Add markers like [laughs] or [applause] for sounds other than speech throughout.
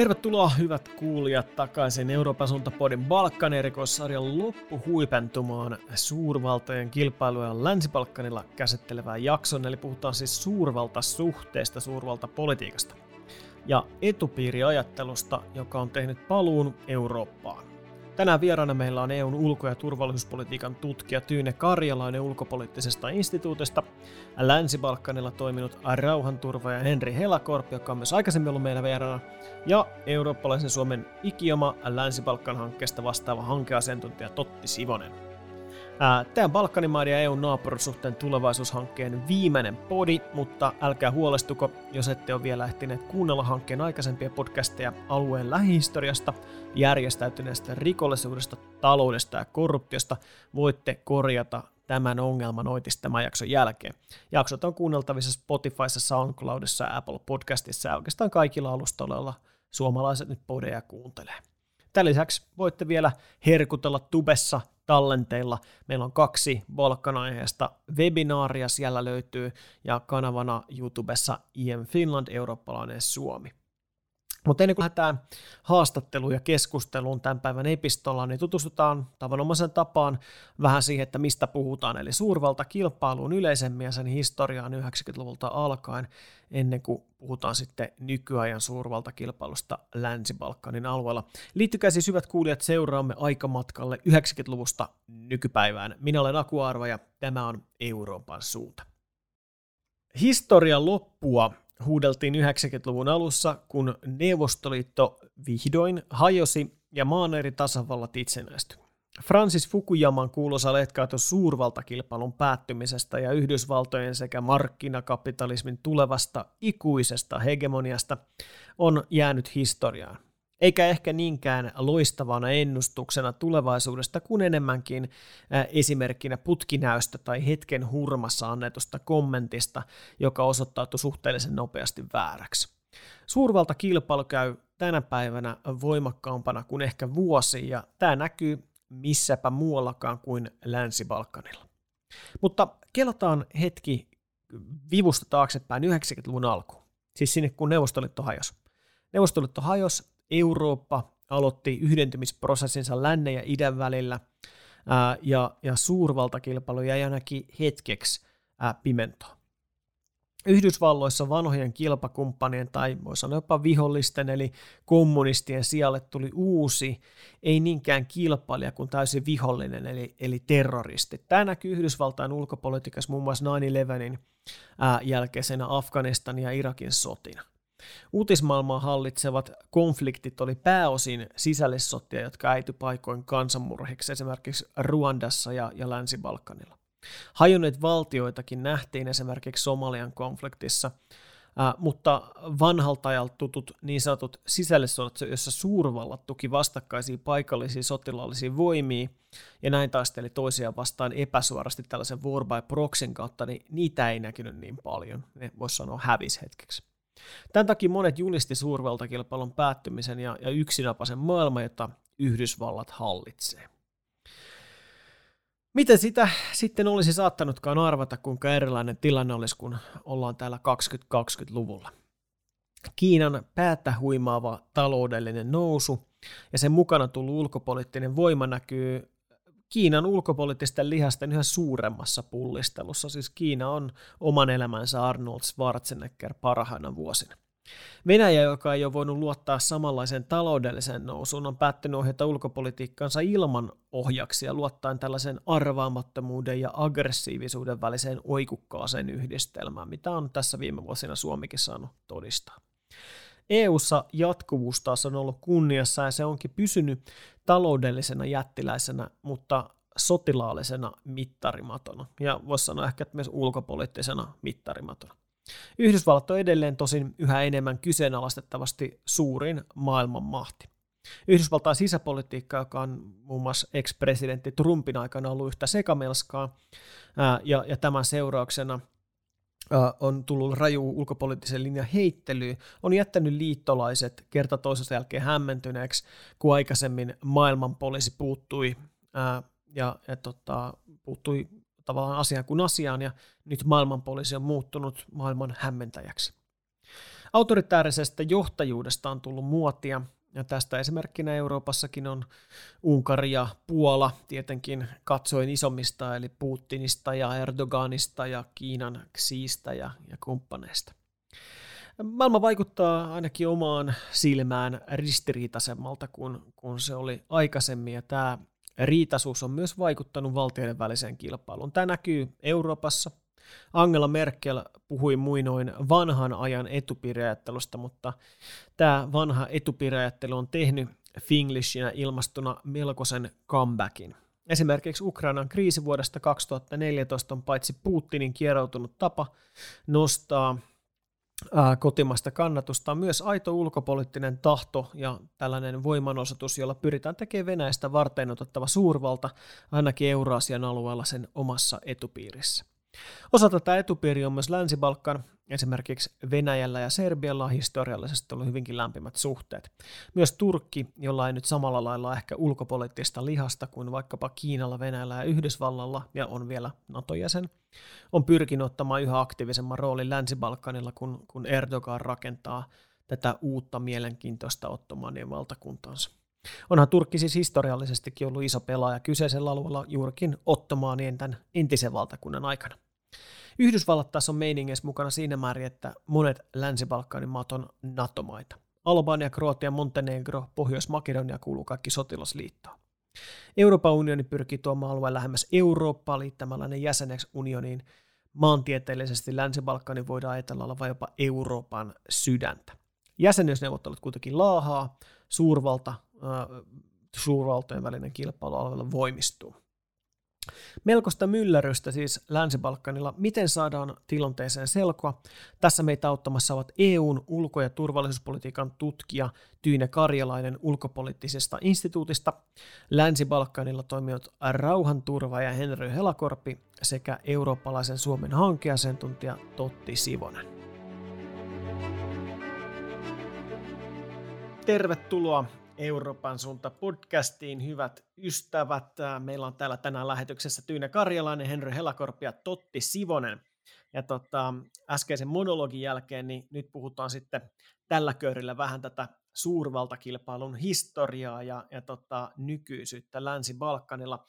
Tervetuloa hyvät kuulijat takaisin Euroopan suuntapodin Balkan erikoissarjan loppuhuipentumaan suurvaltojen kilpailuja Länsi-Balkanilla käsittelevään jakson, eli puhutaan siis suurvaltasuhteesta, suurvaltapolitiikasta ja etupiiriajattelusta, joka on tehnyt paluun Eurooppaan. Tänään vieraana meillä on EUn ulko- ja turvallisuuspolitiikan tutkija Tyyne Karjalainen ulkopoliittisesta instituutista, Länsi-Balkanilla toiminut rauhanturva ja Henri Helakorp, joka on myös aikaisemmin ollut meillä vieraana, ja eurooppalaisen Suomen ikioma Länsi-Balkan hankkeesta vastaava hankeasiantuntija Totti Sivonen. Tämä on Balkanimaiden ja EUn naapurisuhteen tulevaisuushankkeen viimeinen podi, mutta älkää huolestuko, jos ette ole vielä ehtineet kuunnella hankkeen aikaisempia podcasteja alueen lähihistoriasta, järjestäytyneestä rikollisuudesta, taloudesta ja korruptiosta, voitte korjata tämän ongelman oitis tämän jakson jälkeen. Jaksot on kuunneltavissa Spotifyssa, SoundCloudissa, Apple Podcastissa ja oikeastaan kaikilla alustoilla, suomalaiset nyt podeja kuuntelee. Tämän lisäksi voitte vielä herkutella tubessa tallenteilla. Meillä on kaksi Balkan-aiheesta webinaaria siellä löytyy ja kanavana YouTubessa IM Finland, eurooppalainen Suomi. Mutta ennen kuin lähdetään haastatteluun ja keskusteluun tämän päivän epistolla, niin tutustutaan tavanomaisen tapaan vähän siihen, että mistä puhutaan, eli suurvaltakilpailuun yleisemmin ja sen historiaan 90-luvulta alkaen, ennen kuin puhutaan sitten nykyajan suurvaltakilpailusta Länsi-Balkanin alueella. Liittykää siis hyvät kuulijat seuraamme aikamatkalle 90-luvusta nykypäivään. Minä olen Aku Arva ja tämä on Euroopan suunta. Historian loppua huudeltiin 90-luvun alussa, kun Neuvostoliitto vihdoin hajosi ja maan eri tasavallat itsenäistyi. Francis Fukuyaman kuuluisa letkaitu suurvaltakilpailun päättymisestä ja Yhdysvaltojen sekä markkinakapitalismin tulevasta ikuisesta hegemoniasta on jäänyt historiaan eikä ehkä niinkään loistavana ennustuksena tulevaisuudesta, kuin enemmänkin esimerkkinä putkinäystä tai hetken hurmassa annetusta kommentista, joka osoittautui suhteellisen nopeasti vääräksi. Suurvaltakilpailu käy tänä päivänä voimakkaampana kuin ehkä vuosi, ja tämä näkyy missäpä muuallakaan kuin Länsi-Balkanilla. Mutta kelataan hetki vivusta taaksepäin 90-luvun alkuun, siis sinne kun Neuvostoliitto hajosi. Neuvostoliitto hajosi Eurooppa aloitti yhdentymisprosessinsa lännen ja idän välillä, ää, ja, ja suurvaltakilpailu jäi ainakin hetkeksi ää, pimentoon. Yhdysvalloissa vanhojen kilpakumppanien tai voi sanoa jopa vihollisten eli kommunistien sijalle tuli uusi, ei niinkään kilpailija kuin täysin vihollinen eli, eli terroristi. Tämä näkyy Yhdysvaltain ulkopolitiikassa muun muassa 9-11 jälkeisenä Afganistanin ja Irakin sotina. Uutismaailmaa hallitsevat konfliktit oli pääosin sisällissotia, jotka äity paikoin kansanmurhiksi esimerkiksi Ruandassa ja, ja Länsi-Balkanilla. Hajonneet valtioitakin nähtiin esimerkiksi Somalian konfliktissa, äh, mutta vanhalta ajalta tutut niin sanotut sisällissodat, joissa suurvallat tuki vastakkaisia paikallisia sotilaallisia voimia ja näin taisteli toisiaan vastaan epäsuorasti tällaisen war by proxyn kautta, niin niitä ei näkynyt niin paljon. Ne voisi sanoa hävis hetkeksi. Tämän takia monet julisti suurvaltakilpailun päättymisen ja, ja yksinäpäisen maailman, jota Yhdysvallat hallitsee. Miten sitä sitten olisi saattanutkaan arvata, kuinka erilainen tilanne olisi, kun ollaan täällä 2020-luvulla? Kiinan päättä huimaava taloudellinen nousu ja sen mukana tullut ulkopoliittinen voima näkyy Kiinan ulkopoliittisten lihasten yhä suuremmassa pullistelussa. Siis Kiina on oman elämänsä Arnold Schwarzenegger parhaina vuosina. Venäjä, joka ei ole voinut luottaa samanlaiseen taloudelliseen nousuun, on päättänyt ohjata ulkopolitiikkaansa ilman ohjaksia luottaen tällaisen arvaamattomuuden ja aggressiivisuuden väliseen oikukkaaseen yhdistelmään, mitä on tässä viime vuosina Suomikin saanut todistaa. EU:ssa jatkuvuus taas on ollut kunniassa ja se onkin pysynyt taloudellisena jättiläisenä, mutta sotilaallisena mittarimatona ja voisi sanoa ehkä että myös ulkopoliittisena mittarimatona. Yhdysvallat on edelleen tosin yhä enemmän kyseenalaistettavasti suurin maailmanmahti. Yhdysvaltain sisäpolitiikka, joka on muun muassa ex-presidentti Trumpin aikana ollut yhtä sekamelskaa, ja, ja tämän seurauksena – on tullut raju ulkopoliittisen linjan heittely, on jättänyt liittolaiset kerta toisensa jälkeen hämmentyneeksi, kun aikaisemmin maailman poliisi puuttui ää, ja, ja tota, puuttui tavallaan asiaan kuin asiaan, ja nyt maailman poliisi on muuttunut maailman hämmentäjäksi. Autoritäärisestä johtajuudesta on tullut muotia, ja tästä esimerkkinä Euroopassakin on Unkari ja Puola tietenkin katsoin isommista, eli Putinista ja Erdoganista ja Kiinan Xiistä ja, ja kumppaneista. Maailma vaikuttaa ainakin omaan silmään ristiriitaisemmalta kuin, kuin se oli aikaisemmin, ja tämä riitaisuus on myös vaikuttanut valtioiden väliseen kilpailuun. Tämä näkyy Euroopassa. Angela Merkel puhui muinoin vanhan ajan etupiiriajattelusta, mutta tämä vanha etupiiriajattelu on tehnyt Finglishina ilmastuna melkoisen comebackin. Esimerkiksi Ukrainan kriisi vuodesta 2014 on paitsi Putinin kieroutunut tapa nostaa kotimasta kannatusta on myös aito ulkopoliittinen tahto ja tällainen voimanosoitus, jolla pyritään tekemään Venäjästä varten otettava suurvalta ainakin Euraasian alueella sen omassa etupiirissä. Osa tätä etupiiriä on myös Länsi-Balkan, esimerkiksi Venäjällä ja Serbialla on historiallisesti ollut hyvinkin lämpimät suhteet. Myös Turkki, jolla ei nyt samalla lailla ehkä ulkopoliittista lihasta kuin vaikkapa Kiinalla, Venäjällä ja Yhdysvallalla, ja on vielä NATO-jäsen, on pyrkinyt ottamaan yhä aktiivisemman roolin Länsi-Balkanilla, kun, kun Erdogan rakentaa tätä uutta mielenkiintoista ottomanien valtakuntaansa. Onhan Turkki siis historiallisestikin ollut iso pelaaja kyseisellä alueella juurikin ottomaanien tämän entisen valtakunnan aikana. Yhdysvallat taas on meiningeissä mukana siinä määrin, että monet Länsi-Balkanin maat on NATO-maita. Albania, Kroatia, Montenegro, Pohjois-Makedonia kuuluu kaikki sotilasliittoon. Euroopan unioni pyrkii tuomaan alueen lähemmäs Eurooppaa liittämällä ne jäseneksi unioniin. Maantieteellisesti Länsi-Balkanin voidaan ajatella olevan jopa Euroopan sydäntä. Jäsenyysneuvottelut kuitenkin laahaa, suurvalta, suurvaltojen välinen kilpailu alueella voimistuu. Melkoista myllerrystä siis Länsi-Balkanilla. Miten saadaan tilanteeseen selkoa? Tässä meitä auttamassa ovat EUn ulko- ja turvallisuuspolitiikan tutkija Tyyne Karjalainen ulkopoliittisesta instituutista, Länsi-Balkanilla toimijat rauhanturva ja Henry Helakorpi sekä eurooppalaisen Suomen hankeasiantuntija Totti Sivonen. Tervetuloa Euroopan suunta podcastiin, hyvät ystävät. Meillä on täällä tänään lähetyksessä Tyyne Karjalainen, Henry Helakorpi ja Totti Sivonen. Ja tota, äskeisen monologin jälkeen, niin nyt puhutaan sitten tällä köyrillä vähän tätä suurvaltakilpailun historiaa ja, ja tota, nykyisyyttä Länsi-Balkanilla.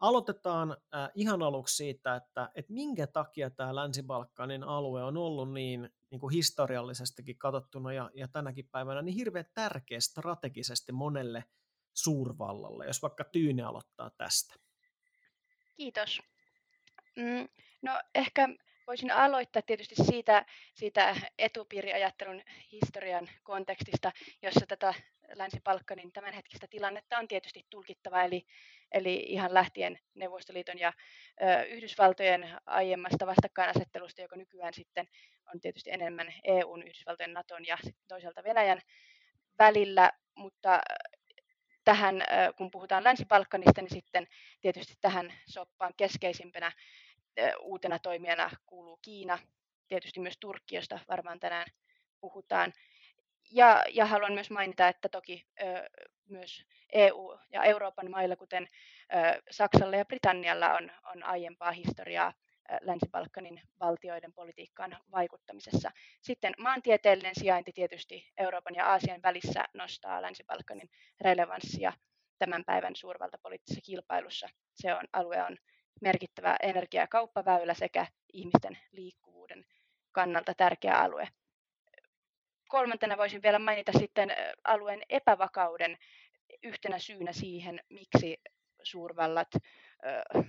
Aloitetaan äh, ihan aluksi siitä, että, että minkä takia tämä Länsi-Balkanin alue on ollut niin, niin kuin historiallisestikin katsottuna ja, ja tänäkin päivänä niin hirveän tärkeä strategisesti monelle suurvallalle, jos vaikka Tyyne aloittaa tästä. Kiitos. Mm, no ehkä voisin aloittaa tietysti siitä, siitä etupiiriajattelun historian kontekstista, jossa tätä Länsi-Balkanin tämänhetkistä tilannetta on tietysti tulkittava, eli, eli ihan lähtien Neuvostoliiton ja ö, Yhdysvaltojen aiemmasta vastakkainasettelusta, joka nykyään sitten on tietysti enemmän EUn, Yhdysvaltojen, Naton ja toisaalta Venäjän välillä, mutta tähän, kun puhutaan Länsi-Balkanista, niin sitten tietysti tähän soppaan keskeisimpänä uutena toimijana kuuluu Kiina, tietysti myös Turkki, josta varmaan tänään puhutaan. Ja, ja haluan myös mainita, että toki ö, myös EU- ja Euroopan mailla, kuten ö, Saksalla ja Britannialla, on, on aiempaa historiaa Länsi-Balkanin valtioiden politiikkaan vaikuttamisessa. Sitten maantieteellinen sijainti tietysti Euroopan ja Aasian välissä nostaa Länsi-Balkanin relevanssia tämän päivän suurvaltapoliittisessa kilpailussa. Se on, alue on merkittävä energia- ja kauppaväylä sekä ihmisten liikkuvuuden kannalta tärkeä alue. Kolmantena voisin vielä mainita sitten alueen epävakauden yhtenä syynä siihen, miksi suurvallat ö,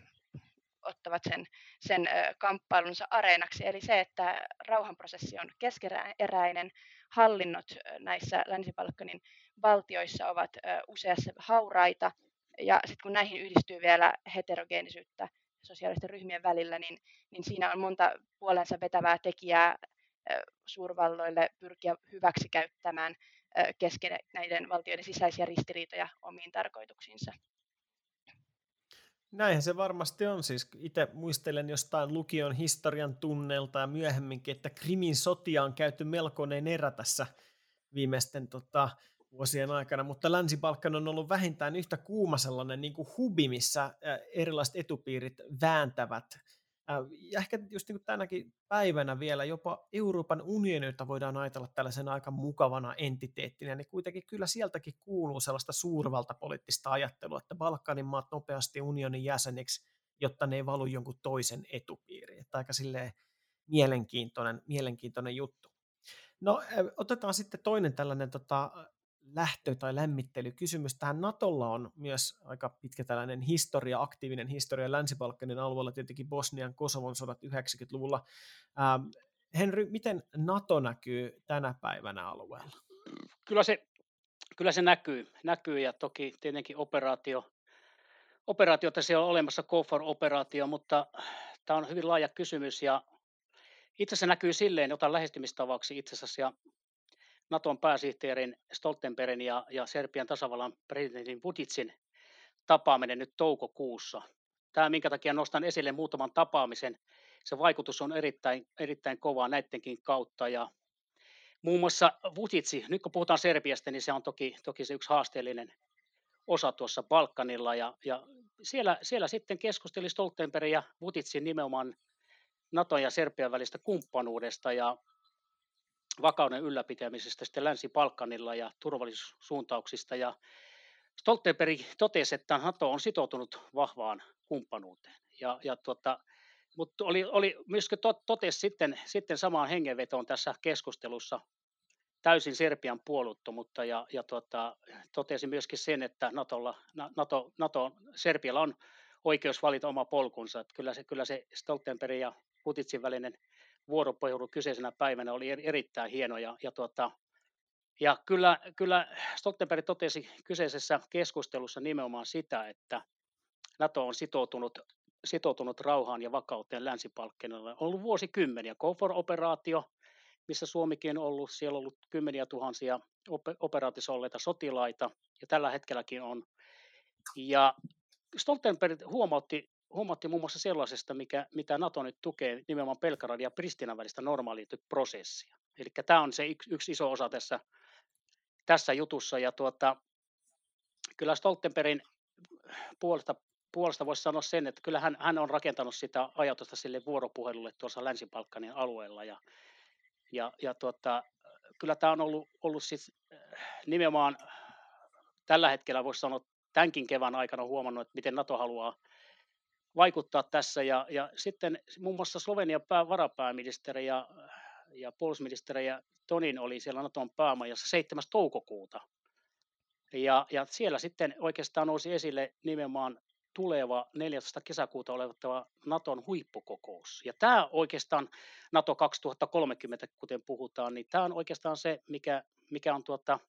ottavat sen, sen kamppailunsa areenaksi. Eli se, että rauhanprosessi on keskeräinen, hallinnot näissä Länsi-Balkanin valtioissa ovat useassa hauraita, ja sitten kun näihin yhdistyy vielä heterogeenisyyttä sosiaalisten ryhmien välillä, niin, niin siinä on monta puolensa vetävää tekijää suurvalloille pyrkiä hyväksi käyttämään kesken näiden valtioiden sisäisiä ristiriitoja omiin tarkoituksiinsa. Näinhän se varmasti on. Siis itse muistelen jostain lukion historian tunnelta ja myöhemminkin, että Krimin sotia on käyty melkoinen erä tässä viimeisten tota, vuosien aikana, mutta Länsi-Balkan on ollut vähintään yhtä kuuma sellainen niin kuin hubi, missä erilaiset etupiirit vääntävät Ja ehkä just niin kuin tänäkin päivänä vielä jopa Euroopan unionilta voidaan ajatella tällaisen aika mukavana entiteettinä, niin kuitenkin kyllä sieltäkin kuuluu sellaista suurvaltapoliittista ajattelua, että Balkanin maat nopeasti unionin jäseniksi, jotta ne ei valu jonkun toisen etupiiriin. Että aika silleen mielenkiintoinen, mielenkiintoinen juttu. No otetaan sitten toinen tällainen tota, lähtö- tai lämmittelykysymys. Tähän Natolla on myös aika pitkä tällainen historia, aktiivinen historia Länsi-Balkanin alueella, tietenkin Bosnian, Kosovon sodat 90-luvulla. Ähm, Henry, miten Nato näkyy tänä päivänä alueella? Kyllä se, kyllä se näkyy, näkyy ja toki tietenkin operaatio, operaatiota se on olemassa, KFOR-operaatio, mutta tämä on hyvin laaja kysymys ja itse se näkyy silleen, otan lähestymistavaksi itse asiassa ja Naton pääsihteerin Stoltenbergin ja, ja Serbian tasavallan presidentin Vucicin tapaaminen nyt toukokuussa. Tämä, minkä takia nostan esille muutaman tapaamisen, se vaikutus on erittäin, erittäin kovaa näidenkin kautta. Ja muun muassa Vucic, nyt kun puhutaan Serbiasta, niin se on toki, toki se yksi haasteellinen osa tuossa Balkanilla. Ja, ja siellä, siellä sitten keskusteli Stoltenberg ja Vucicin nimenomaan Naton ja Serbian välistä kumppanuudesta. Ja vakauden ylläpitämisestä sitten Länsi-Balkanilla ja turvallisuussuuntauksista. Ja Stoltenberg totesi, että NATO on sitoutunut vahvaan kumppanuuteen. Ja, ja tuota, mutta oli, oli myöskin totesi sitten, sitten samaan hengenvetoon tässä keskustelussa täysin Serbian puoluttomuutta ja, ja tuota, totesi myöskin sen, että Natolla, NATO, NATO, Serbialla on oikeus valita oma polkunsa. Että kyllä, se, kyllä se Stoltenberg ja Putitsin välinen vuoropuhelu kyseisenä päivänä oli erittäin hieno ja, ja, tuota, ja kyllä, kyllä Stoltenberg totesi kyseisessä keskustelussa nimenomaan sitä, että NATO on sitoutunut, sitoutunut rauhaan ja vakauteen länsi On ollut vuosikymmeniä. KFOR-operaatio, missä Suomikin on ollut, siellä on ollut kymmeniä tuhansia operaatiossa olleita sotilaita, ja tällä hetkelläkin on. Ja Stoltenberg huomautti huomautti muun muassa sellaisesta, mikä, mitä NATO nyt tukee nimenomaan Pelkaradin ja Pristinan välistä normaaliprosessia. Eli tämä on se yksi, yksi iso osa tässä, tässä jutussa. Ja tuota, kyllä Stoltenbergin puolesta, puolesta voisi sanoa sen, että kyllä hän, hän on rakentanut sitä ajatusta sille vuoropuhelulle tuossa länsi alueella. Ja, ja, ja tuota, kyllä tämä on ollut, ollut siis nimenomaan tällä hetkellä voisi sanoa tämänkin kevään aikana huomannut, että miten NATO haluaa vaikuttaa tässä. Ja, ja sitten muun muassa Slovenian pää, varapääministeri ja, ja puolustusministeri ja Tonin oli siellä Naton päämajassa 7. toukokuuta. Ja, ja siellä sitten oikeastaan nousi esille nimenomaan tuleva 14. kesäkuuta oleva Naton huippukokous. Ja tämä oikeastaan NATO 2030, kuten puhutaan, niin tämä on oikeastaan se, mikä, mikä on tuota,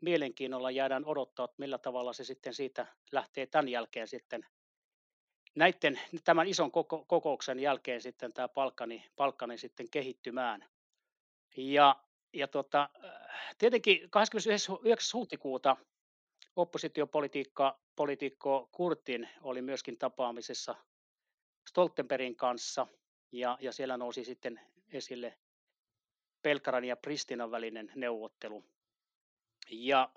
mielenkiinnolla jäädään odottaa, että millä tavalla se sitten siitä lähtee tämän jälkeen sitten näiden, tämän ison koko, kokouksen jälkeen sitten tämä palkkani, palkkani sitten kehittymään. Ja, ja tota, tietenkin 29. huhtikuuta oppositiopolitiikka poliitikko Kurtin oli myöskin tapaamisessa Stoltenbergin kanssa ja, ja siellä nousi sitten esille Pelkaran ja Pristinan välinen neuvottelu. Ja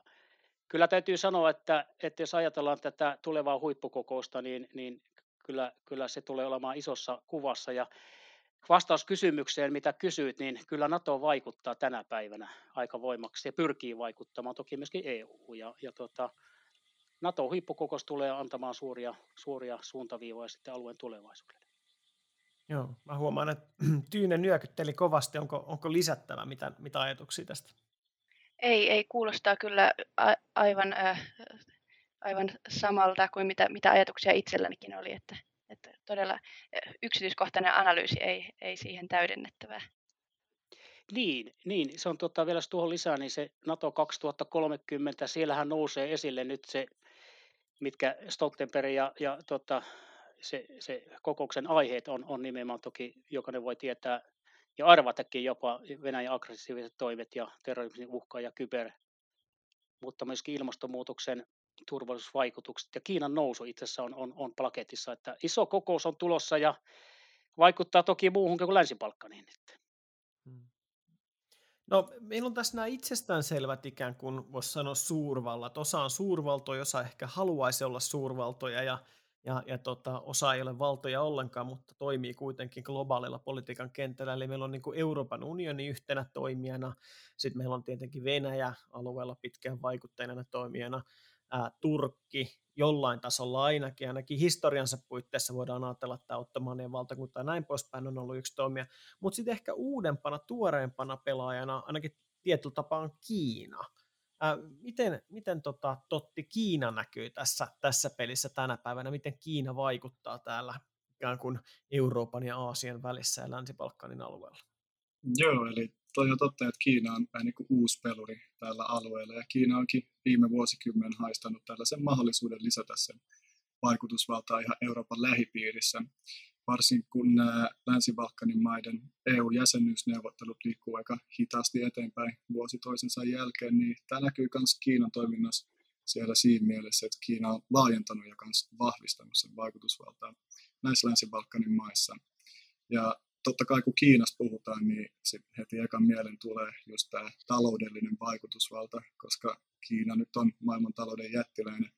kyllä täytyy sanoa, että, että jos ajatellaan tätä tulevaa huippukokousta, niin, niin kyllä, kyllä se tulee olemaan isossa kuvassa. Ja vastaus kysymykseen, mitä kysyit, niin kyllä NATO vaikuttaa tänä päivänä aika voimaksi ja pyrkii vaikuttamaan toki myöskin EU. Ja, ja tota, NATO-huippukokous tulee antamaan suuria, suuria suuntaviivoja sitten alueen tulevaisuudelle. Joo, mä huomaan, että [clears throat] Tyyne nyökytteli kovasti. Onko, onko lisättävä mitä, mitä ajatuksia tästä? Ei, ei kuulostaa kyllä a, aivan äh, aivan samalta kuin mitä, mitä ajatuksia itsellänikin oli, että, että todella yksityiskohtainen analyysi ei, ei siihen täydennettävää. Niin, niin, se on tota, vielä tuohon lisää, niin se NATO 2030, siellähän nousee esille nyt se, mitkä Stoltenberg ja, ja tota, se, se kokouksen aiheet on, on nimenomaan toki, jokainen voi tietää ja arvatakin jopa Venäjän aggressiiviset toimet ja terrorismin uhka ja kyber, mutta myöskin ilmastonmuutoksen turvallisuusvaikutukset ja Kiinan nousu itse asiassa on, on, on plaketissa, että iso kokous on tulossa ja vaikuttaa toki muuhun kuin Länsi-Balkaniin. Hmm. No, meillä on tässä nämä itsestäänselvät ikään kuin, voisi sanoa, suurvallat. Osa on suurvaltoja, osa ehkä haluaisi olla suurvaltoja, ja, ja, ja tota, osa ei ole valtoja ollenkaan, mutta toimii kuitenkin globaalilla politiikan kentällä. Eli meillä on niin kuin Euroopan unioni yhtenä toimijana, sitten meillä on tietenkin Venäjä alueella pitkään vaikutteena toimijana, ää, Turkki jollain tasolla ainakin, ainakin historiansa puitteissa voidaan ajatella, että Ottomanien valtakunta ja näin poispäin on ollut yksi toimija, mutta sitten ehkä uudempana, tuoreempana pelaajana ainakin tietyllä tapaa on Kiina. Ää, miten miten tota, Totti Kiina näkyy tässä, tässä pelissä tänä päivänä? Miten Kiina vaikuttaa täällä ikään kuin Euroopan ja Aasian välissä ja Länsi-Balkanin alueella? Joo, eli toi on totta, että Kiina on vähän niin kuin uusi peluri tällä alueella, ja Kiina onkin viime vuosikymmen haistanut tällaisen mahdollisuuden lisätä sen vaikutusvaltaa ihan Euroopan lähipiirissä. Varsin kun nämä Länsi-Balkanin maiden EU-jäsenyysneuvottelut liikkuu aika hitaasti eteenpäin vuosi toisensa jälkeen, niin tämä näkyy myös Kiinan toiminnassa siellä siinä mielessä, että Kiina on laajentanut ja myös vahvistanut sen vaikutusvaltaa näissä Länsi-Balkanin maissa. Ja totta kai kun Kiinasta puhutaan, niin heti ekan mielen tulee just tämä taloudellinen vaikutusvalta, koska Kiina nyt on maailmantalouden jättiläinen.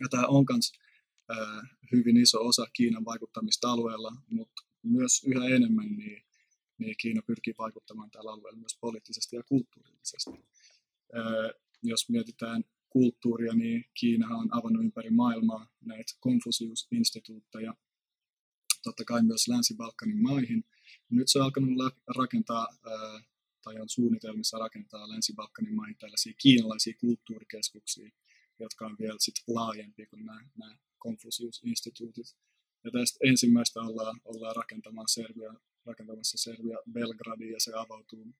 Ja tämä on myös hyvin iso osa Kiinan vaikuttamista alueella, mutta myös yhä enemmän niin, niin Kiina pyrkii vaikuttamaan tällä alueella myös poliittisesti ja kulttuurillisesti. Ää, jos mietitään kulttuuria, niin Kiina on avannut ympäri maailmaa näitä Confucius-instituutteja, totta kai myös Länsi-Balkanin maihin. Nyt se on alkanut rakentaa, tai on suunnitelmissa rakentaa Länsi-Balkanin maihin tällaisia kiinalaisia kulttuurikeskuksia, jotka on vielä sit laajempi kuin nämä, nämä Confucius-instituutit. Ja tästä ensimmäistä ollaan, ollaan rakentamaan Serbia, rakentamassa Serbia Belgradiin ja se avautuu,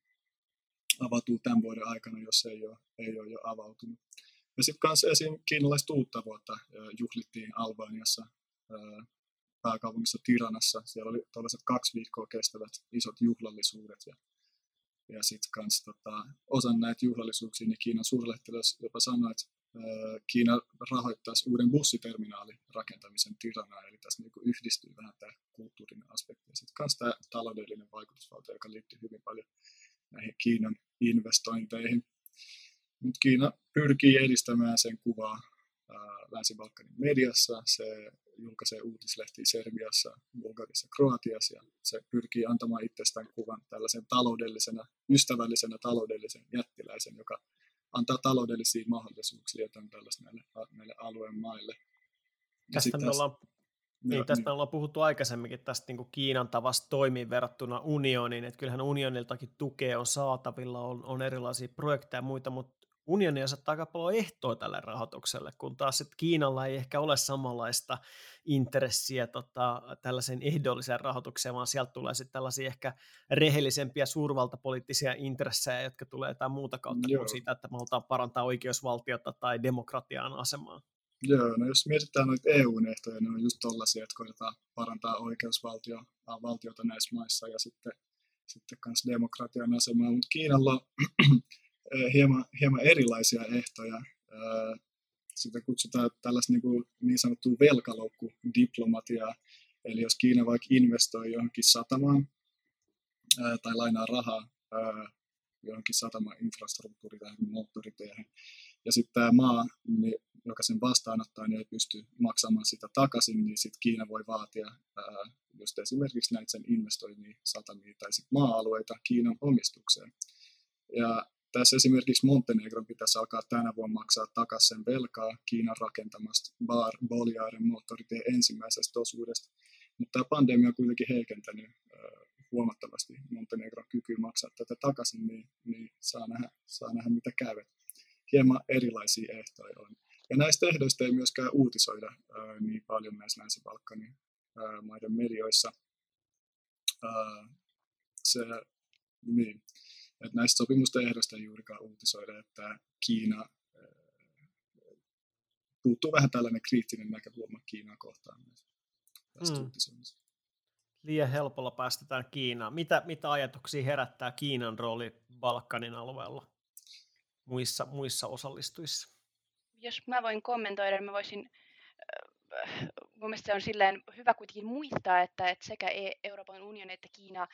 avautuu tämän vuoden aikana, jos ei ole, ei ole jo avautunut. Ja sitten myös esim. kiinalaista uutta vuotta juhlittiin Albaniassa pääkaupungissa Tiranassa. Siellä oli tällaiset kaksi viikkoa kestävät isot juhlallisuudet ja, ja sitten kans tota, osan näitä juhlallisuuksia, niin Kiinan suurlähettiläs jopa sanoi, että Kiina rahoittaisi uuden bussiterminaalin rakentamisen Tiranaa, eli tässä niin yhdistyy vähän tämä kulttuurinen aspekti ja sitten myös tämä taloudellinen vaikutusvalta, joka liittyy hyvin paljon näihin Kiinan investointeihin. Mutta Kiina pyrkii edistämään sen kuvaa Länsi-Balkanin mediassa. Se julkaisee uutislehtiä Serbiassa, Bulgariassa, Kroatiassa ja se pyrkii antamaan itsestään kuvan tällaisen taloudellisena, ystävällisenä taloudellisen jättiläisen, joka antaa taloudellisia mahdollisuuksia jotain tällaista näille, näille alueen maille. tästä me ollaan niin, tästä niin. me ollaan puhuttu aikaisemminkin tästä niin kuin Kiinan tavasta toimia verrattuna unioniin, että kyllähän unioniltakin tukea on saatavilla, on, on erilaisia projekteja ja muita, mutta unioni asettaa aika paljon ehtoa tälle rahoitukselle, kun taas että Kiinalla ei ehkä ole samanlaista intressiä tota, tällaisen ehdolliseen rahoitukseen, vaan sieltä tulee sitten tällaisia ehkä rehellisempiä suurvaltapoliittisia intressejä, jotka tulee jotain muuta kautta Joo. kuin siitä, että me halutaan parantaa oikeusvaltiota tai demokratian asemaa. Joo, no jos mietitään noita EU-ehtoja, ne on just tollaisia, että koitetaan parantaa oikeusvaltiota näissä maissa ja sitten, sitten myös demokratian asemaa, mutta Kiinalla hieman, hieman erilaisia ehtoja. Sitä kutsutaan tällaista niin, kuin niin sanottua velkaloukkudiplomatiaa. Eli jos Kiina vaikka investoi johonkin satamaan tai lainaa rahaa johonkin sataman infrastruktuuri- tai moottoriteehen, ja sitten tämä maa, joka sen vastaanottaa, niin ei pysty maksamaan sitä takaisin, niin sitten Kiina voi vaatia just esimerkiksi näitä sen investoimia satamia tai sit maa-alueita Kiinan omistukseen. Ja tässä esimerkiksi Montenegron pitäisi alkaa tänä vuonna maksaa takaisin sen velkaa Kiinan rakentamasta Bar Boliaren moottoritie ensimmäisestä osuudesta. Mutta tämä pandemia on kuitenkin heikentänyt huomattavasti Montenegron kykyä maksaa tätä takaisin, niin, niin saa, nähdä, saa nähdä mitä käy. Hieman erilaisia ehtoja on. Ja näistä ehdoista ei myöskään uutisoida ää, niin paljon näissä Länsi-Balkanin maiden medioissa. Ää, se, niin. Et näistä sopimusten ehdoista ei juurikaan uutisoida, että Kiina puuttuu vähän tällainen kriittinen näkökulma Kiinaa kohtaan tästä mm. Liian helpolla päästetään Kiinaan. Mitä, mitä ajatuksia herättää Kiinan rooli Balkanin alueella muissa, muissa osallistujissa? Jos mä voin kommentoida, mä voisin mun mielestä se on silleen hyvä kuitenkin muistaa, että, että sekä e- Euroopan unioni että Kiina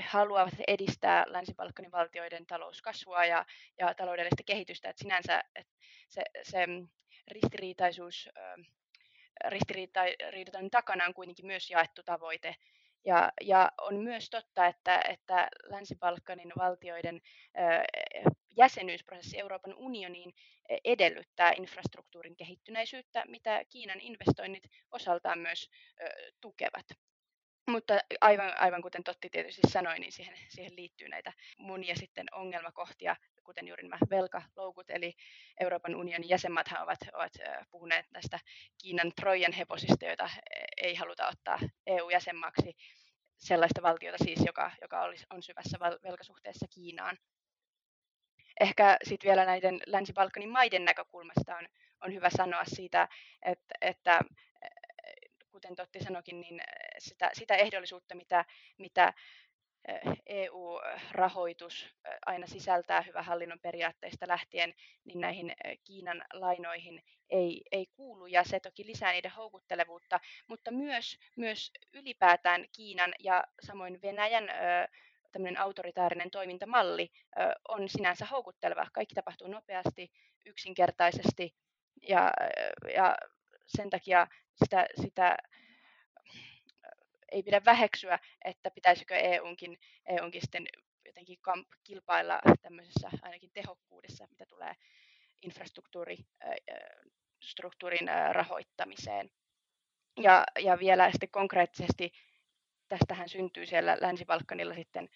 haluavat edistää Länsi-Balkanin valtioiden talouskasvua ja, ja taloudellista kehitystä. että sinänsä että se, se ristiriitaisuus ristiriidan takana on kuitenkin myös jaettu tavoite. Ja, ja on myös totta, että, että Länsi-Balkanin valtioiden jäsenyysprosessi Euroopan unioniin edellyttää infrastruktuurin kehittyneisyyttä, mitä Kiinan investoinnit osaltaan myös tukevat. Mutta aivan, aivan kuten Totti tietysti sanoi, niin siihen, siihen liittyy näitä monia sitten ongelmakohtia, kuten juuri nämä velkaloukut, eli Euroopan unionin jäsenmaathan ovat, ovat puhuneet näistä Kiinan Trojan hevosista, joita ei haluta ottaa EU-jäsenmaaksi, sellaista valtiota siis, joka, joka olisi, on syvässä velkasuhteessa Kiinaan. Ehkä sitten vielä näiden Länsi-Balkanin maiden näkökulmasta on, on hyvä sanoa siitä, että, että kuten Totti sanoikin, niin sitä, sitä ehdollisuutta, mitä, mitä EU-rahoitus aina sisältää hyvä hallinnon periaatteista lähtien, niin näihin Kiinan lainoihin ei, ei kuulu, ja se toki lisää niiden houkuttelevuutta, mutta myös, myös ylipäätään Kiinan ja samoin Venäjän tämmöinen autoritaarinen toimintamalli on sinänsä houkutteleva. Kaikki tapahtuu nopeasti, yksinkertaisesti, ja, ja sen takia sitä, sitä ei pidä väheksyä, että pitäisikö EUnkin, EUnkin sitten jotenkin kilpailla tämmöisessä ainakin tehokkuudessa, mitä tulee infrastruktuurin rahoittamiseen. Ja, ja vielä sitten konkreettisesti tästähän syntyy siellä Länsi-Balkanilla sitten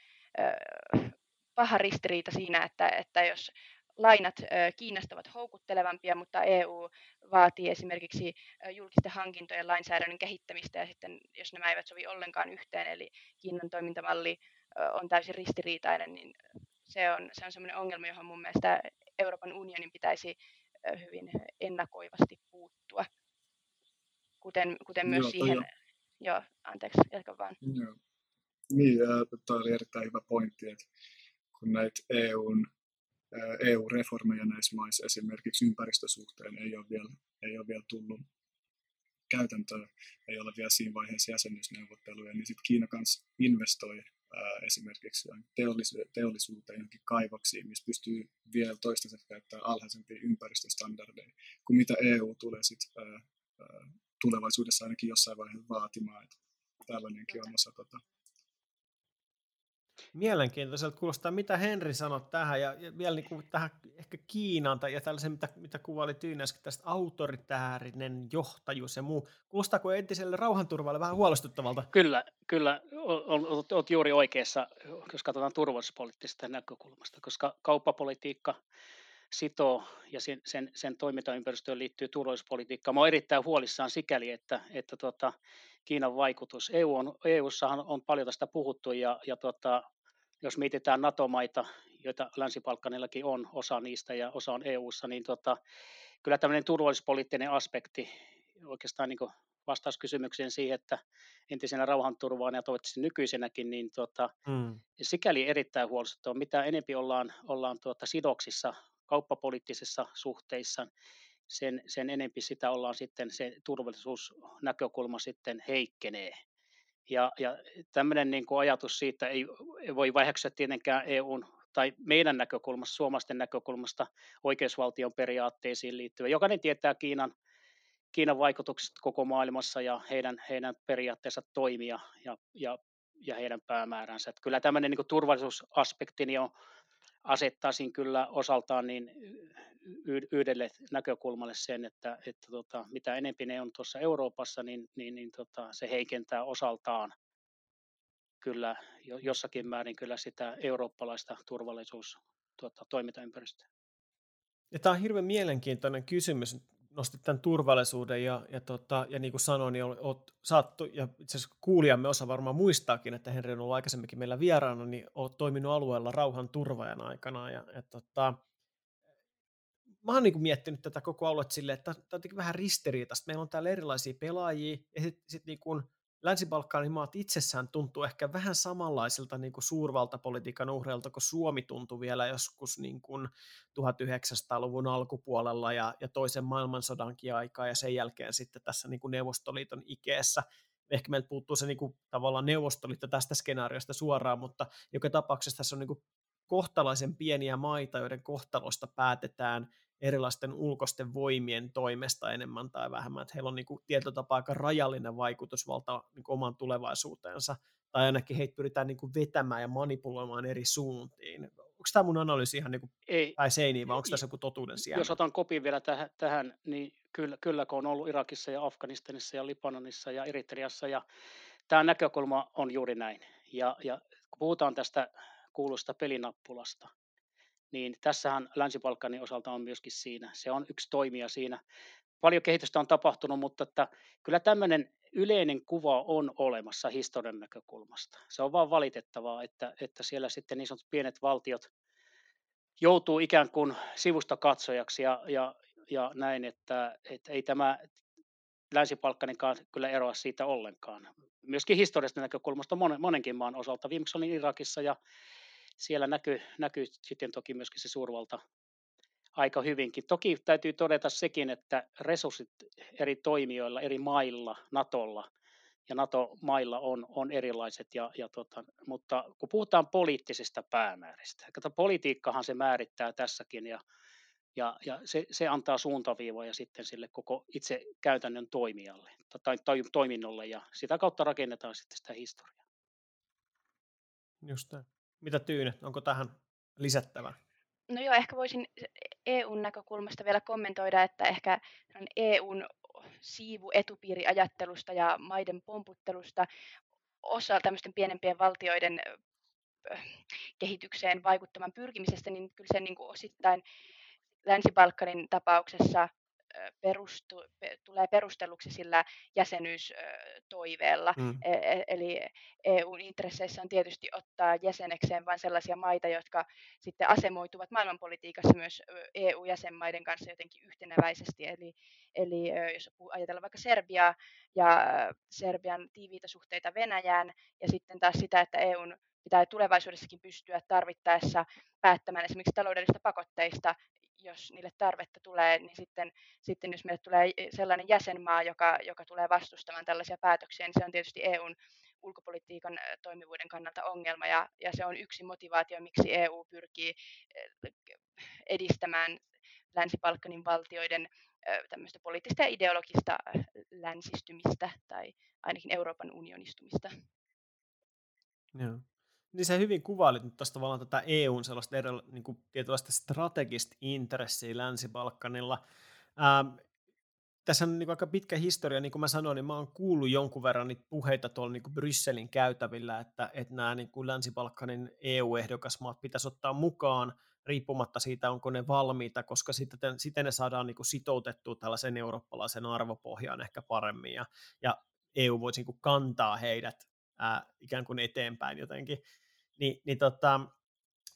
paha ristiriita siinä, että, että jos lainat Kiinasta ovat houkuttelevampia, mutta EU vaatii esimerkiksi julkisten hankintojen lainsäädännön kehittämistä ja sitten jos nämä eivät sovi ollenkaan yhteen, eli Kiinan toimintamalli on täysin ristiriitainen, niin se on, se on sellainen ongelma, johon mun mielestä Euroopan unionin pitäisi hyvin ennakoivasti puuttua, kuten, kuten myös Joo, siihen, joo, anteeksi, jatka vaan. Joo. Niin, tuo oli erittäin hyvä pointti, että kun näitä EUn EU-reformeja näissä maissa esimerkiksi ympäristösuhteen ei ole vielä, ei ole vielä tullut käytäntöön, ei ole vielä siinä vaiheessa jäsenyysneuvotteluja, niin sitten Kiina kanssa investoi ää, esimerkiksi teollisu- teollisuuteen johonkin kaivoksiin, missä pystyy vielä toistaiseksi käyttämään alhaisempia ympäristöstandardeja kuin mitä EU tulee sit, ää, ää, tulevaisuudessa ainakin jossain vaiheessa vaatimaan. Että tällainenkin on osa tota, Mielenkiintoiselta kuulostaa, mitä Henri sanoi tähän, ja, ja vielä niin kuin tähän ehkä Kiinaan, tai ja tällaisen, mitä, mitä kuvaili Tyyni äsken, tästä autoritäärinen johtajuus ja muu. Kuulostaako entiselle rauhanturvalle vähän huolestuttavalta? Kyllä, kyllä, olet, juuri oikeassa, jos katsotaan turvallisuuspoliittisesta näkökulmasta, koska kauppapolitiikka sitoo ja sen, sen, sen toimintaympäristöön liittyy turvallisuuspolitiikka. Mä olen erittäin huolissaan sikäli, että, että tota, Kiinan vaikutus. EU on, EUssahan on paljon tästä puhuttu ja, ja tota, jos mietitään NATO-maita, joita länsi on, osa niistä ja osa on EUssa, niin tota, kyllä tämmöinen turvallisuuspoliittinen aspekti, oikeastaan niin vastaus kysymykseen siihen, että entisenä rauhanturvaan ja toivottavasti nykyisenäkin, niin tota, mm. sikäli erittäin huolestuttava, mitä enempi ollaan, ollaan tuota sidoksissa kauppapoliittisissa suhteissa, sen, sen enempi sitä ollaan sitten, se turvallisuusnäkökulma sitten heikkenee. Ja, ja tämmöinen niin kuin ajatus siitä ei, ei voi väheksyä tietenkään EUn tai meidän näkökulmasta, suomalaisten näkökulmasta oikeusvaltion periaatteisiin liittyvä. Jokainen tietää Kiinan, Kiinan vaikutukset koko maailmassa ja heidän, heidän periaatteensa toimia ja, ja, ja heidän päämääränsä. Että kyllä tämmöinen niin turvallisuusaspekti niin on, asettaisin kyllä osaltaan niin yhdelle näkökulmalle sen, että, että tota, mitä enempi ne on tuossa Euroopassa, niin, niin, niin tota, se heikentää osaltaan kyllä jossakin määrin kyllä sitä eurooppalaista turvallisuus tuota, toimintaympäristöä. Ja tämä on hirveän mielenkiintoinen kysymys. Nostit tämän turvallisuuden ja, ja, tota, ja niin kuin sanoin, niin olet, saattu, ja itse asiassa kuulijamme osa varmaan muistaakin, että Henri on ollut aikaisemminkin meillä vieraana, niin olet toiminut alueella rauhan turvajan aikana. Ja, ja tota, mä oon niin miettinyt tätä koko aluetta silleen, että tämä on vähän ristiriitaista. Meillä on täällä erilaisia pelaajia, ja sitten sit niin kuin Länsi-Balkanin maat itsessään tuntuu ehkä vähän samanlaisilta niin kuin suurvaltapolitiikan uhreilta, kun Suomi tuntui vielä joskus niin kuin 1900-luvun alkupuolella ja, ja toisen maailmansodankin aikaa, ja sen jälkeen sitten tässä niin kuin Neuvostoliiton ikeessä. Ehkä meiltä puuttuu se niin kuin, tavallaan Neuvostoliitto tästä skenaariosta suoraan, mutta joka tapauksessa tässä on niin kuin kohtalaisen pieniä maita, joiden kohtalosta päätetään erilaisten ulkoisten voimien toimesta enemmän tai vähemmän, että heillä on niin kuin tietyllä tapaa aika rajallinen vaikutusvalta niin kuin oman tulevaisuuteensa, tai ainakin heitä pyritään niin kuin vetämään ja manipuloimaan eri suuntiin. Onko tämä mun analyysi ihan niin kuin Ei, päin seiniin, vai onko tässä joku totuuden siellä? Jos otan kopin vielä tähän, tähän niin kyllä, kyllä kun on ollut Irakissa ja Afganistanissa ja Libanonissa ja Eritreassa, ja tämä näkökulma on juuri näin. Ja, ja kun puhutaan tästä kuuluista pelinappulasta, niin tässähän Länsi-Balkanin osalta on myöskin siinä. Se on yksi toimija siinä. Paljon kehitystä on tapahtunut, mutta että kyllä tämmöinen yleinen kuva on olemassa historian näkökulmasta. Se on vaan valitettavaa, että, että siellä sitten niin sanotut pienet valtiot joutuu ikään kuin sivusta katsojaksi ja, ja, ja näin, että, että ei tämä Länsi-Balkaninkaan kyllä eroa siitä ollenkaan. Myöskin historiallisesta näkökulmasta monen, monenkin maan osalta. Viimeksi olin Irakissa ja siellä näkyy, näkyy sitten toki myöskin se suurvalta aika hyvinkin. Toki täytyy todeta sekin, että resurssit eri toimijoilla, eri mailla, Natolla ja NATO-mailla on, on erilaiset, ja, ja tota, mutta kun puhutaan poliittisista päämääristä, kato, politiikkahan se määrittää tässäkin, ja, ja, ja se, se antaa suuntaviivoja sitten sille koko itse käytännön toimijalle tai, tai toiminnolle, ja sitä kautta rakennetaan sitten sitä historiaa. Just näin. Mitä Tyyne, onko tähän lisättävää? No joo, ehkä voisin EUn näkökulmasta vielä kommentoida, että ehkä EUn siivu etupiiriajattelusta ja maiden pomputtelusta osa tämmöisten pienempien valtioiden kehitykseen vaikuttaman pyrkimisestä, niin kyllä se niin osittain Länsi-Balkanin tapauksessa perustu, tulee perustelluksi sillä jäsenyystoiveella. Mm. E, e, eli EU-intresseissä on tietysti ottaa jäsenekseen vain sellaisia maita, jotka sitten asemoituvat maailmanpolitiikassa myös EU-jäsenmaiden kanssa jotenkin yhtenäväisesti. Eli, eli jos ajatellaan vaikka Serbiaa ja Serbian tiiviitä suhteita Venäjään ja sitten taas sitä, että EUn pitää tulevaisuudessakin pystyä tarvittaessa päättämään esimerkiksi taloudellisista pakotteista jos niille tarvetta tulee, niin sitten, sitten jos meille tulee sellainen jäsenmaa, joka, joka tulee vastustamaan tällaisia päätöksiä, niin se on tietysti EUn ulkopolitiikan toimivuuden kannalta ongelma, ja, ja se on yksi motivaatio, miksi EU pyrkii edistämään Länsi-Balkanin valtioiden tämmöistä poliittista ja ideologista länsistymistä tai ainakin Euroopan unionistumista. Joo niin se hyvin kuvailit nyt tuosta tavallaan tätä EUn sellaista eri, niin kuin tietynlaista strategista intressiä Länsi-Balkanilla. Ähm, tässä on niin aika pitkä historia, niin kuin mä sanoin, niin mä oon kuullut jonkun verran niitä puheita tuolla niin Brysselin käytävillä, että, että nämä niin kuin Länsi-Balkanin EU-ehdokasmaat pitäisi ottaa mukaan riippumatta siitä, onko ne valmiita, koska sitten, sitten ne saadaan niin kuin sitoutettua tällaisen eurooppalaisen arvopohjaan ehkä paremmin, ja, ja EU voisi niin kuin kantaa heidät ää, ikään kuin eteenpäin jotenkin. Ni, niin tota,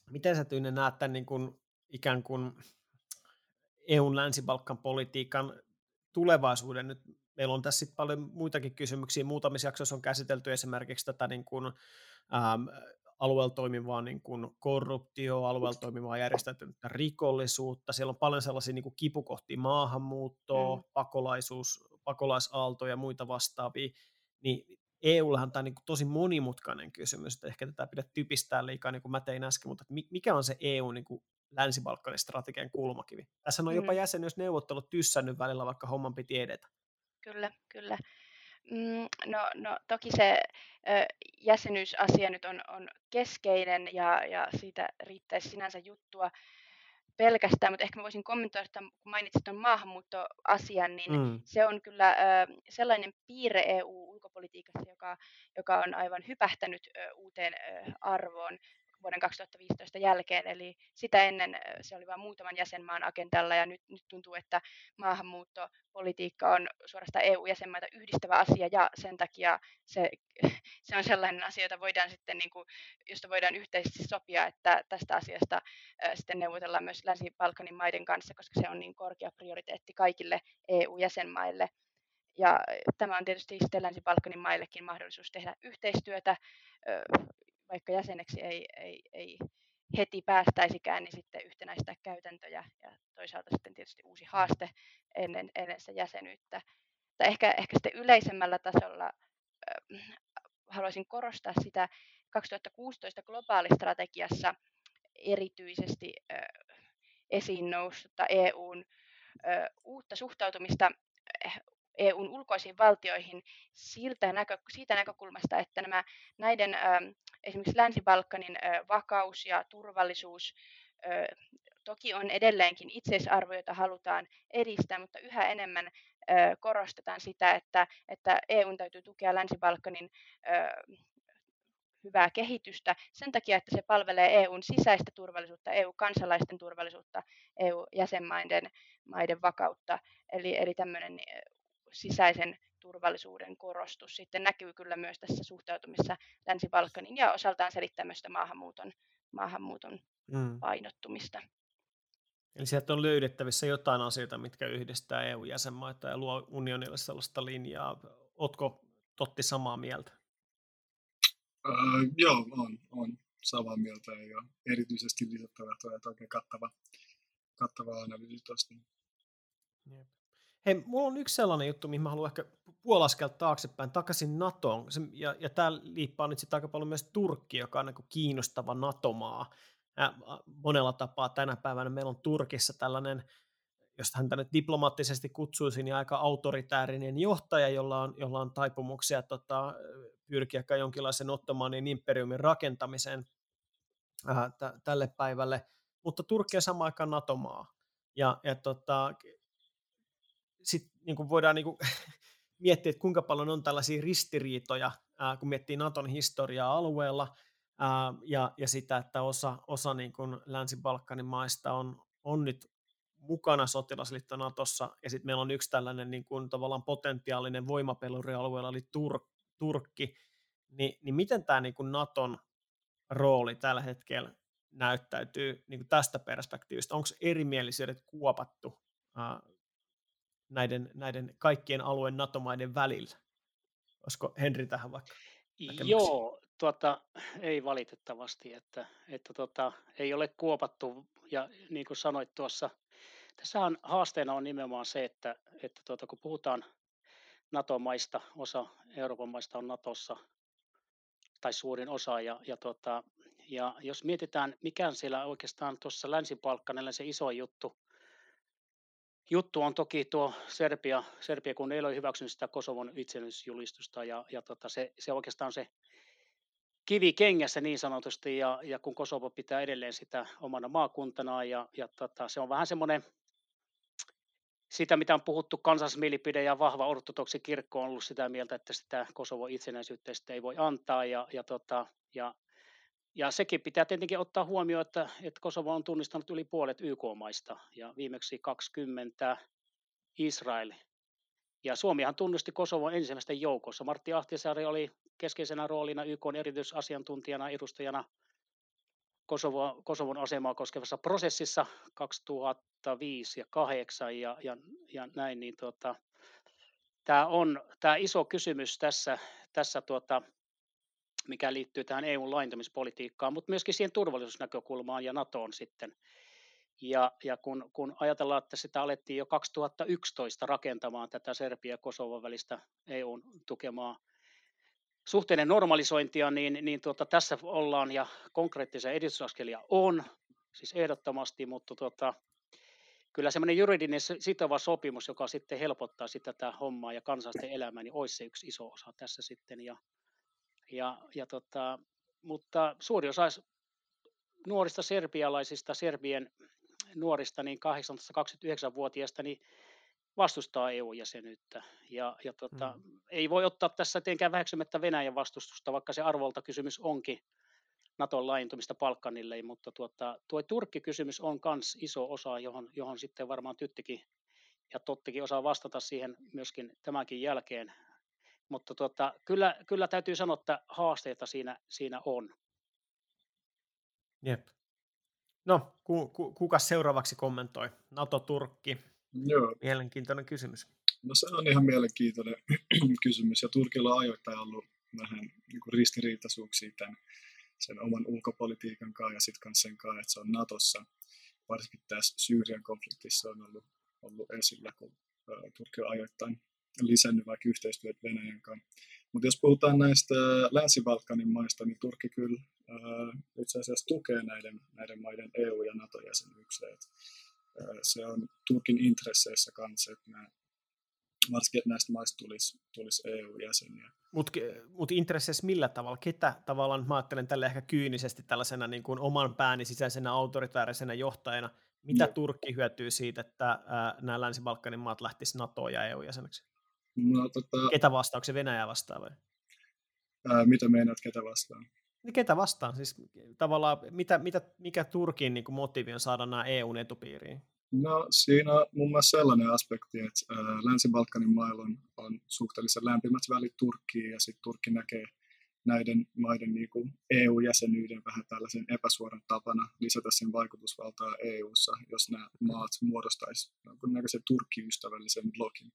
miten sä Tyyne näet tämän niin kuin, ikään kuin EUn länsi-Balkan politiikan tulevaisuuden nyt meillä on tässä paljon muitakin kysymyksiä. Muutamissa jaksoissa on käsitelty esimerkiksi tätä niin kuin, äm, alueella toimivaa niin kuin korruptio, alueella toimivaa järjestäytynyttä rikollisuutta. Siellä on paljon sellaisia niin kuin kipukohtia, maahanmuuttoa, mm. pakolaisuus, pakolaisaaltoja ja muita vastaavia. Niin EUllahan tämä on niin tosi monimutkainen kysymys, että ehkä tätä pidä typistää liikaa, niin kuin mä tein äsken, mutta mikä on se EU niin kuin länsi-Balkanin strategian kulmakivi? Tässä on jopa mm. jäsenyysneuvottelut tyssännyt välillä, vaikka homman piti edetä. Kyllä, kyllä. Mm, no, no toki se ö, jäsenyysasia nyt on, on keskeinen ja, ja siitä riittäisi sinänsä juttua pelkästään, mutta ehkä mä voisin kommentoida, että kun mainitsit tuon maahanmuuttoasian, niin mm. se on kyllä ö, sellainen piirre EU-ulkopolitiikassa, joka, joka on aivan hypähtänyt ö, uuteen ö, arvoon vuoden 2015 jälkeen, eli sitä ennen se oli vain muutaman jäsenmaan agendalla ja nyt, nyt tuntuu, että maahanmuuttopolitiikka on suorastaan EU-jäsenmaita yhdistävä asia ja sen takia se, [laughs] se on sellainen asia, jota voidaan sitten, niin kuin, josta voidaan yhteisesti sopia, että tästä asiasta sitten neuvotellaan myös Länsi-Balkanin maiden kanssa, koska se on niin korkea prioriteetti kaikille EU-jäsenmaille. Ja tämä on tietysti sitten Länsi-Balkanin maillekin mahdollisuus tehdä yhteistyötä vaikka jäseneksi ei, ei, ei heti päästäisikään, niin sitten yhtenäistää käytäntöjä ja toisaalta sitten tietysti uusi haaste ennen, ennen sitä jäsenyyttä. Tai ehkä, ehkä sitten yleisemmällä tasolla äh, haluaisin korostaa sitä 2016 globaalistrategiassa erityisesti äh, esiin noussutta EUn uutta suhtautumista EUn ulkoisiin valtioihin siltä näkö, siitä näkökulmasta, että nämä näiden esimerkiksi Länsi-Balkanin vakaus ja turvallisuus toki on edelleenkin itseisarvo, jota halutaan edistää, mutta yhä enemmän korostetaan sitä, että, että EUn täytyy tukea Länsi-Balkanin hyvää kehitystä sen takia, että se palvelee EUn sisäistä turvallisuutta, EU-kansalaisten turvallisuutta, EU-jäsenmaiden maiden vakautta. Eli, eli tämmöinen sisäisen turvallisuuden korostus sitten näkyy kyllä myös tässä suhtautumissa Länsi-Balkanin ja osaltaan selittää myös maahanmuuton, maahanmuuton mm. painottumista. Eli sieltä on löydettävissä jotain asioita, mitkä yhdistää EU-jäsenmaita ja luo unionille sellaista linjaa. Oletko Totti samaa mieltä? Öö, joo, on, on samaa mieltä ja erityisesti lisättävä tuo oikein kattava, kattava analyysi tuosta. Jep. Hei, mulla on yksi sellainen juttu, mihin mä haluan ehkä puolaskelta taaksepäin, takaisin NATOon. Se, ja, ja tämä liippaa nyt sitten aika paljon myös Turkki, joka on niin kiinnostava NATO-maa. Monella tapaa tänä päivänä meillä on Turkissa tällainen, jos häntä nyt diplomaattisesti kutsuisi, niin aika autoritäärinen johtaja, jolla on, jolla on taipumuksia tota, pyrkiä jonkinlaisen ottomanin imperiumin rakentamiseen ää, t- tälle päivälle. Mutta Turkki on samaan aikaan NATO-maa. Ja, ja tota, sitten niin voidaan niin kuin, [laughs] miettiä, että kuinka paljon on tällaisia ristiriitoja, ää, kun miettii Naton historiaa alueella, ää, ja, ja sitä, että osa, osa niin kuin Länsi-Balkanin maista on, on nyt mukana sotilasliitto Natossa, ja sitten meillä on yksi tällainen niin kuin, tavallaan potentiaalinen voimapeluri alueella, eli Tur- Turkki, Ni, niin miten tämä niin kuin Naton rooli tällä hetkellä näyttäytyy niin kuin tästä perspektiivistä? Onko erimielisyydet kuopattu ää, näiden, näiden kaikkien alueen NATO-maiden välillä? Olisiko Henri tähän vaikka Joo, tuota, ei valitettavasti, että, että tota, ei ole kuopattu ja niin kuin sanoit tuossa, tässähän haasteena on nimenomaan se, että, että tuota, kun puhutaan NATO-maista, osa Euroopan maista on NATOssa, tai suurin osa, ja, ja, tuota, ja jos mietitään, mikä on siellä oikeastaan tuossa länsi se iso juttu, juttu on toki tuo Serbia, Serbia kun ei ole hyväksynyt sitä Kosovon itsenäisyysjulistusta ja, ja tota, se, se oikeastaan se kivi kengässä niin sanotusti ja, ja kun Kosovo pitää edelleen sitä omana maakuntanaan ja, ja tota, se on vähän semmoinen sitä, mitä on puhuttu, kansallismielipide ja vahva ortodoksi kirkko on ollut sitä mieltä, että sitä Kosovo itsenäisyyttä ei voi antaa ja, ja, tota, ja ja sekin pitää tietenkin ottaa huomioon, että, että Kosovo on tunnistanut yli puolet YK-maista ja viimeksi 20 Israel. Ja Suomihan tunnusti Kosovon ensimmäisten joukossa. Martti Ahtisaari oli keskeisenä roolina YK erityisasiantuntijana, edustajana Kosovo, Kosovon asemaa koskevassa prosessissa 2005 ja 2008 ja, ja, ja näin, niin tuota, tämä on tämä iso kysymys tässä, tässä tuota, mikä liittyy tähän EUn laintamispolitiikkaan, mutta myöskin siihen turvallisuusnäkökulmaan ja NATOon sitten. Ja, ja kun, kun ajatellaan, että sitä alettiin jo 2011 rakentamaan tätä Serbia ja Kosovon välistä EUn tukemaa suhteiden normalisointia, niin, niin tuota, tässä ollaan ja konkreettisia edistysaskelia on, siis ehdottomasti, mutta tuota, kyllä semmoinen juridinen sitova sopimus, joka sitten helpottaa sitä tätä hommaa ja kansalaisten elämää, niin olisi se yksi iso osa tässä sitten. Ja, ja, ja tota, mutta suuri osa nuorista serbialaisista, serbien nuorista, niin 18-29-vuotiaista, niin vastustaa EU-jäsenyyttä. Ja, ja tota, mm. ei voi ottaa tässä tietenkään väheksymättä Venäjän vastustusta, vaikka se arvolta kysymys onkin Naton laajentumista Palkkanille, mutta tuota, tuo Turkki-kysymys on myös iso osa, johon, johon sitten varmaan Tyttikin ja Tottikin osaa vastata siihen myöskin tämänkin jälkeen mutta tota, kyllä, kyllä täytyy sanoa, että haasteita siinä, siinä on. Jep. No, ku, ku, kuka seuraavaksi kommentoi? NATO-Turkki. Joo. Mielenkiintoinen kysymys. No se on ihan mielenkiintoinen [clears throat] kysymys, ja Turkilla on ajoittain ollut vähän niin kuin ristiriitaisuuksia tämän, sen oman ulkopolitiikan kanssa ja sitten sen kanssa, että se on Natossa. Varsinkin tässä Syyrian konfliktissa on ollut, ollut esillä, kun Turkki on ajoittain lisännyt vaikka yhteistyötä Venäjän kanssa. Mutta jos puhutaan näistä Länsi-Balkanin maista, niin Turkki kyllä itse asiassa tukee näiden, näiden maiden EU- ja NATO-jäsenyyksiä. Se on Turkin intresseissä kanssa, että nämä, varsinkin että näistä maista tulisi, tulisi EU-jäseniä. Mutta mut intresseissä millä tavalla? Ketä tavallaan, mä ajattelen tälle ehkä kyynisesti tällaisena niin kuin oman pääni sisäisenä autoritäärisenä johtajana, mitä. Turkki hyötyy siitä, että ää, nämä Länsi-Balkanin maat lähtisivät NATOon ja EU-jäseneksi? No, tota... Ketä vastaan? Onko se Venäjä vastaan vai? Ää, mitä meinaat, ketä vastaan? Niin ketä vastaan? Siis tavallaan, mitä, mitä, mikä Turkin niin kuin motiivi on saada nämä EUn etupiiriin? No siinä on muun muassa sellainen aspekti, että Länsi-Balkanin mailla on, on suhteellisen lämpimät välit Turkkiin ja sitten Turkki näkee näiden maiden niin kuin EU-jäsenyyden vähän tällaisen epäsuoran tapana lisätä sen vaikutusvaltaa EU-ssa, jos nämä maat muodostaisivat jonkunnäköisen Turkki-ystävällisen blogin.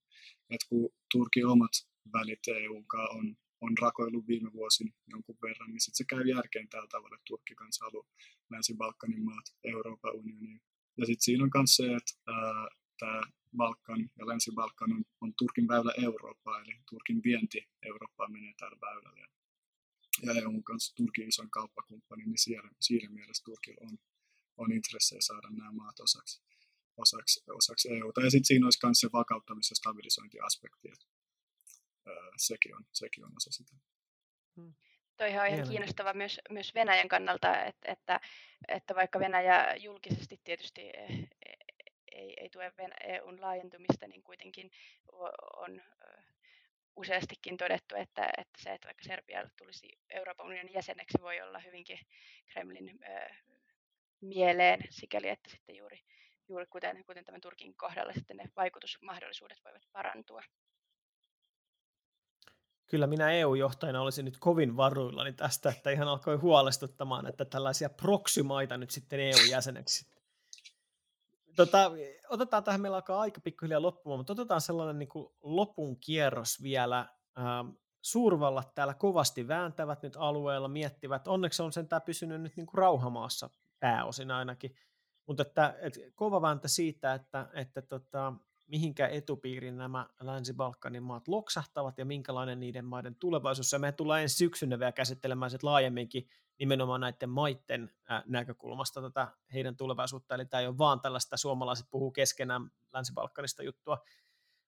Et kun Turkin omat välit EU on, on rakoillut viime vuosin jonkun verran, niin sitten se käy järkeen tällä tavalla, että Turkki kanssa haluaa Länsi-Balkanin maat Euroopan unioniin. Ja sitten siinä on myös se, että tämä Balkan ja Länsi-Balkan on, on Turkin väylä Eurooppaan, eli Turkin vienti Eurooppaan menee tällä väylällä ja EUn kanssa Turkin ison kauppakumppani, niin siinä, siinä mielessä Turkilla on, on intressejä saada nämä maat osaksi, osaksi, osaksi EUta. Ja sitten siinä olisi myös se vakauttamis- ja stabilisointiaspekti, että sekin, on, sekin on osa sitä. Hmm. Toihan on ihan kiinnostava myös, myös Venäjän kannalta, että, että, että vaikka Venäjä julkisesti tietysti eh, ei, ei tue EUn laajentumista, niin kuitenkin on useastikin todettu, että, että se, että vaikka Serbia tulisi Euroopan unionin jäseneksi, voi olla hyvinkin Kremlin ö, mieleen, sikäli että sitten juuri, juuri kuten, kuten tämän Turkin kohdalla sitten ne vaikutusmahdollisuudet voivat parantua. Kyllä minä EU-johtajana olisin nyt kovin varuillani tästä, että ihan alkoi huolestuttamaan, että tällaisia proksimaita nyt sitten EU-jäseneksi Tota, otetaan tähän, meillä alkaa aika pikkuhiljaa loppumaan, mutta otetaan sellainen niin kuin lopun kierros vielä. Ähm, suurvallat täällä kovasti vääntävät nyt alueella, miettivät. Onneksi on sentään pysynyt nyt niin kuin rauhamaassa pääosin ainakin. Mutta että, että kova vääntö siitä, että, että tota, mihinkä etupiiriin nämä Länsi-Balkanin maat loksahtavat ja minkälainen niiden maiden tulevaisuus. Ja me tullaan ensi syksynä vielä käsittelemään sit laajemminkin nimenomaan näiden maiden näkökulmasta tätä heidän tulevaisuutta. Eli tämä ei ole vaan tällaista suomalaiset puhuu keskenään Länsi-Balkanista juttua.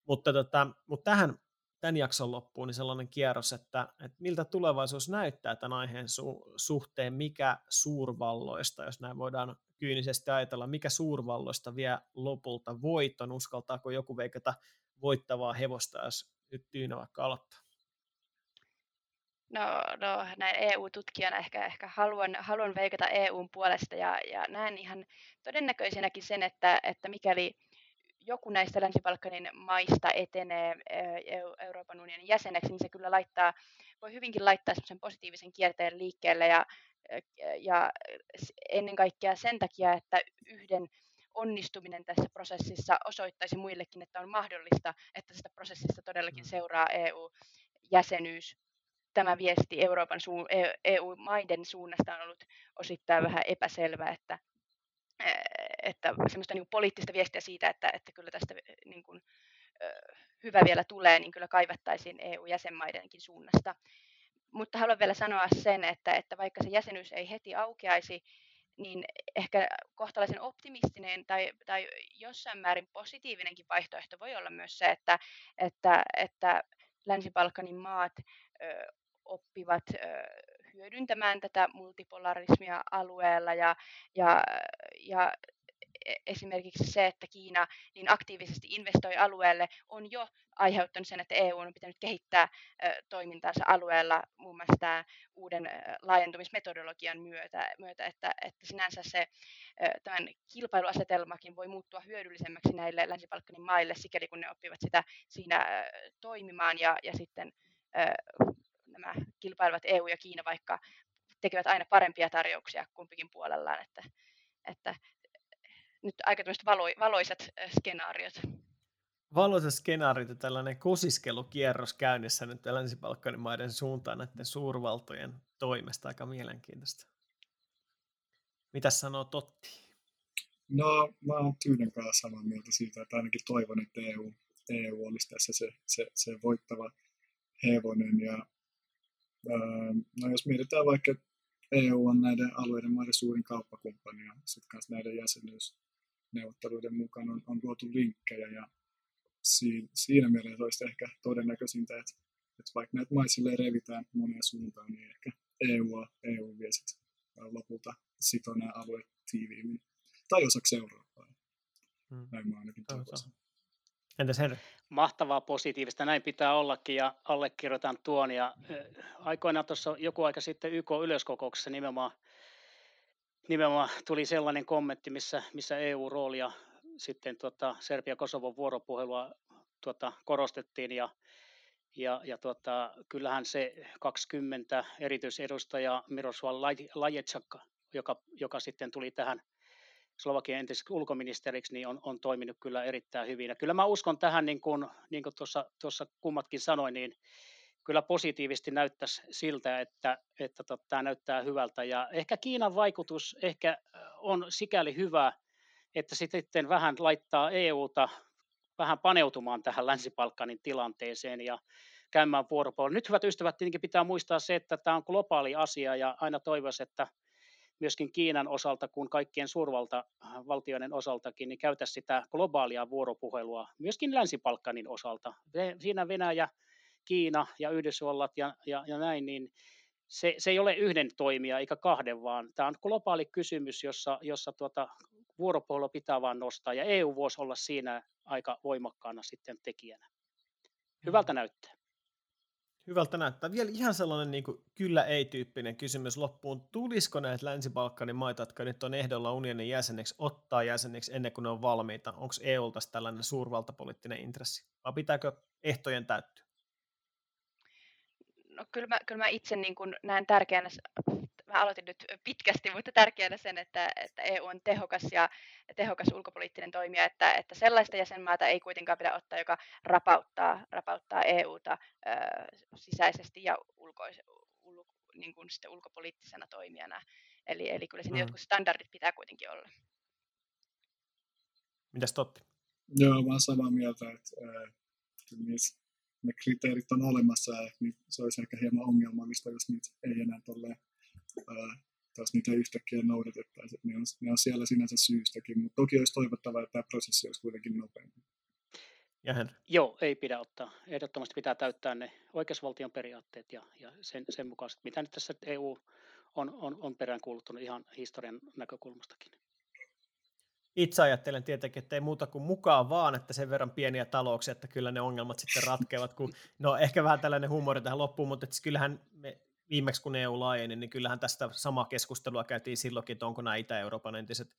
Mutta, tota, mutta tähän tämän jakson loppuun niin sellainen kierros, että, että miltä tulevaisuus näyttää tämän aiheen su- suhteen, mikä suurvalloista, jos näin voidaan kyynisesti ajatella, mikä suurvalloista vie lopulta voiton, uskaltaako joku veikata voittavaa hevosta, jos nyt Tyyna vaikka aloittaa? No, no näin EU-tutkijana ehkä, ehkä haluan, haluan veikata EUn puolesta ja, ja näen ihan todennäköisenäkin sen, että, että mikäli joku näistä Länsi-Balkanin maista etenee Euroopan unionin jäseneksi, niin se kyllä laittaa, voi hyvinkin laittaa sen positiivisen kierteen liikkeelle ja, ja ennen kaikkea sen takia, että yhden onnistuminen tässä prosessissa osoittaisi muillekin, että on mahdollista, että tästä prosessista todellakin mm. seuraa EU-jäsenyys. Tämä viesti Euroopan EU-maiden e suunnasta on ollut osittain vähän epäselvä, että, että semmoista niin poliittista viestiä siitä, että, että kyllä tästä niin kuin, hyvä vielä tulee, niin kyllä kaivattaisiin EU-jäsenmaidenkin suunnasta. Mutta haluan vielä sanoa sen, että, että vaikka se jäsenyys ei heti aukeaisi, niin ehkä kohtalaisen optimistinen tai, tai jossain määrin positiivinenkin vaihtoehto voi olla myös se, että, että, että Länsi-Balkanin maat oppivat hyödyntämään tätä multipolarismia alueella ja, ja, ja E, esimerkiksi se, että Kiina niin aktiivisesti investoi alueelle, on jo aiheuttanut sen, että EU on pitänyt kehittää toimintaansa alueella muun muassa tämä uuden laajentumismetodologian myötä, myötä että, että sinänsä se tämän kilpailuasetelmakin voi muuttua hyödyllisemmäksi näille länsi maille, sikäli kun ne oppivat sitä siinä toimimaan ja, ja sitten nämä kilpailevat EU ja Kiina vaikka tekevät aina parempia tarjouksia kumpikin puolellaan, että, että nyt aika valo, valoisat skenaariot. Valoisat skenaariot ja tällainen kosiskelukierros käynnissä nyt länsi maiden suuntaan näiden suurvaltojen toimesta. Aika mielenkiintoista. Mitä sanoo Totti? No, mä oon Tyynen kanssa samaa mieltä siitä, että ainakin toivon, että EU, EU olisi tässä se, se, se voittava hevonen. Ja, no jos mietitään vaikka EU on näiden alueiden maiden suurin kauppakumppani ja sitten kanssa näiden jäsenyysneuvotteluiden mukana on, on luotu linkkejä ja siinä, siinä mielessä olisi ehkä todennäköisintä, että, että vaikka näitä maisille revitään moneen suuntaan, niin ehkä EU, EU vie sitten lopulta sitoo nämä alueet tiiviimmin tai osaksi Eurooppaa. Hmm. Näin mä ainakin toivoisin. Entäs Henry? Mahtavaa positiivista, näin pitää ollakin ja allekirjoitan tuon. Ja, aikoinaan tuossa joku aika sitten YK yleiskokouksessa nimenomaan, nimenomaan tuli sellainen kommentti, missä, missä EU-roolia sitten tota, Serbia-Kosovon vuoropuhelua tota, korostettiin ja, ja, ja tota, kyllähän se 20 erityisedustajaa Miroslav Lajecak, joka, joka sitten tuli tähän Slovakian entiseksi ulkoministeriksi, niin on, on toiminut kyllä erittäin hyvin. Ja kyllä mä uskon tähän, niin kuin, niin kuin tuossa, tuossa kummatkin sanoi, niin kyllä positiivisesti näyttäisi siltä, että, että tota, tämä näyttää hyvältä. Ja ehkä Kiinan vaikutus ehkä on sikäli hyvä, että sitten vähän laittaa EUta vähän paneutumaan tähän länsi tilanteeseen ja käymään vuoropuolella. Nyt hyvät ystävät, tietenkin pitää muistaa se, että tämä on globaali asia ja aina toivoisi, että myöskin Kiinan osalta kuin kaikkien suurvaltavaltioiden osaltakin, niin käytä sitä globaalia vuoropuhelua myöskin länsi osalta. Siinä Venäjä, Kiina ja Yhdysvallat ja, ja, ja näin, niin se, se ei ole yhden toimija eikä kahden, vaan tämä on globaali kysymys, jossa, jossa tuota, vuoropuhelua pitää vaan nostaa, ja EU voisi olla siinä aika voimakkaana sitten tekijänä. Hyvältä mm. näyttää. Hyvältä näyttää. Vielä ihan sellainen niin kuin, kyllä-ei-tyyppinen kysymys loppuun. Tulisiko näitä Länsi-Balkanin maita, jotka nyt on ehdolla unionin jäseneksi, ottaa jäseneksi ennen kuin ne on valmiita? Onko EUlta tällainen suurvaltapoliittinen intressi? Vai pitääkö ehtojen täyttyä? No kyllä mä, kyllä mä itse niin kuin näen tärkeänä mä aloitin nyt pitkästi, mutta tärkeänä sen, että, että EU on tehokas ja tehokas ulkopoliittinen toimija, että, että sellaista jäsenmaata ei kuitenkaan pidä ottaa, joka rapauttaa, rapauttaa EUta ö, sisäisesti ja ulkois, ul, niin kuin sitten ulkopoliittisena toimijana. Eli, eli kyllä siinä mm. jotkut standardit pitää kuitenkin olla. Mitäs Totti? Joo, mä samaa mieltä, että äh, niissä, ne kriteerit on olemassa ja niin se olisi ehkä hieman ongelmallista, jos niitä ei enää tolleen taas niitä yhtäkkiä noudatettaisiin. Ne on, ne on siellä sinänsä syystäkin, mutta toki olisi toivottavaa, että tämä prosessi olisi kuitenkin nopeampi. Ja Joo, ei pidä ottaa. Ehdottomasti pitää täyttää ne oikeusvaltion periaatteet ja, ja sen, sen mukaiset, mitä nyt tässä EU on, on, on peräänkuuluttanut ihan historian näkökulmastakin. Itse ajattelen tietenkin, että ei muuta kuin mukaan vaan, että sen verran pieniä talouksia, että kyllä ne ongelmat sitten ratkeavat. Kun, no ehkä vähän tällainen huumori tähän loppuun, mutta että kyllähän me viimeksi kun EU laajeni, niin kyllähän tästä samaa keskustelua käytiin silloinkin, että onko nämä Itä-Euroopan entiset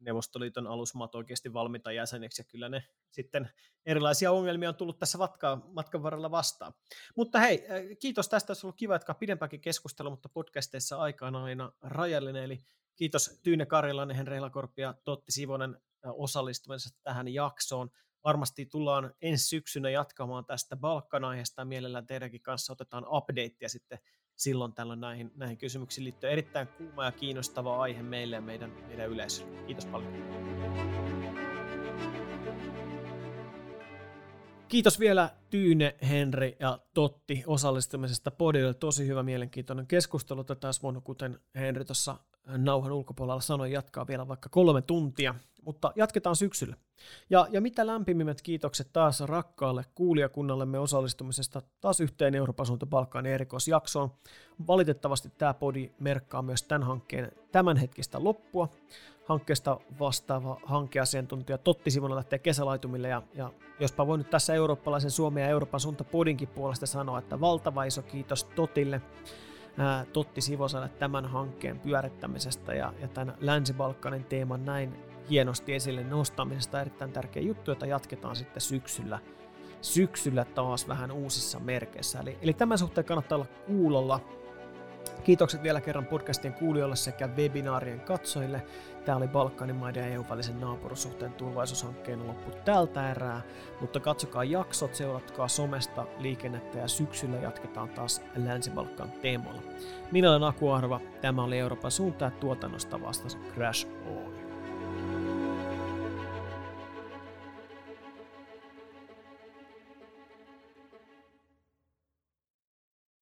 Neuvostoliiton alusmaat oikeasti valmiita jäseneksi, ja kyllä ne sitten erilaisia ongelmia on tullut tässä matkan, matkan varrella vastaan. Mutta hei, äh, kiitos tästä, olisi ollut kiva jatkaa pidempääkin keskustelua, mutta podcasteissa aika on aina rajallinen, eli kiitos Tyyne Karilainen, Henri Lakorpi ja Totti Sivonen äh, osallistumisesta tähän jaksoon. Varmasti tullaan ensi syksynä jatkamaan tästä Balkan-aiheesta, mielellään teidänkin kanssa otetaan updatea sitten silloin tällöin näihin, näihin kysymyksiin liittyen. Erittäin kuuma ja kiinnostava aihe meille ja meidän, meidän yleisölle. Kiitos paljon. Kiitos vielä Tyyne, Henri ja Totti osallistumisesta podille. Tosi hyvä mielenkiintoinen keskustelu. Tätä olisi voinut, kuten Henri tuossa nauhan ulkopuolella sanoi, jatkaa vielä vaikka kolme tuntia, mutta jatketaan syksyllä. Ja, ja mitä lämpimimmät kiitokset taas rakkaalle kuulijakunnallemme osallistumisesta taas yhteen Euroopan suunta Balkanin erikoisjaksoon. Valitettavasti tämä podi merkkaa myös tämän hankkeen tämänhetkistä loppua. Hankkeesta vastaava hankeasiantuntija Totti Simonen lähtee kesälaitumille ja, ja jospa voin nyt tässä eurooppalaisen Suomen ja Euroopan suunta podinkin puolesta sanoa, että valtava iso kiitos Totille Totti Sivoselle tämän hankkeen pyörittämisestä ja, ja tämän Länsi-Balkanin teeman näin hienosti esille nostamisesta. Erittäin tärkeä juttu, jota jatketaan sitten syksyllä, syksyllä taas vähän uusissa merkeissä. Eli, eli tämän suhteen kannattaa olla kuulolla. Kiitokset vielä kerran podcastien kuulijoille sekä webinaarien katsojille. Tämä oli Balkanin maiden ja EU-välisen naapurussuhteen tulevaisuushankkeen loppu tältä erää, mutta katsokaa jaksot, seuratkaa somesta liikennettä ja syksyllä jatketaan taas Länsi-Balkan teemoilla. Minä olen Aku Arva, tämä oli Euroopan suunta ja tuotannosta vastasi Crash Oil.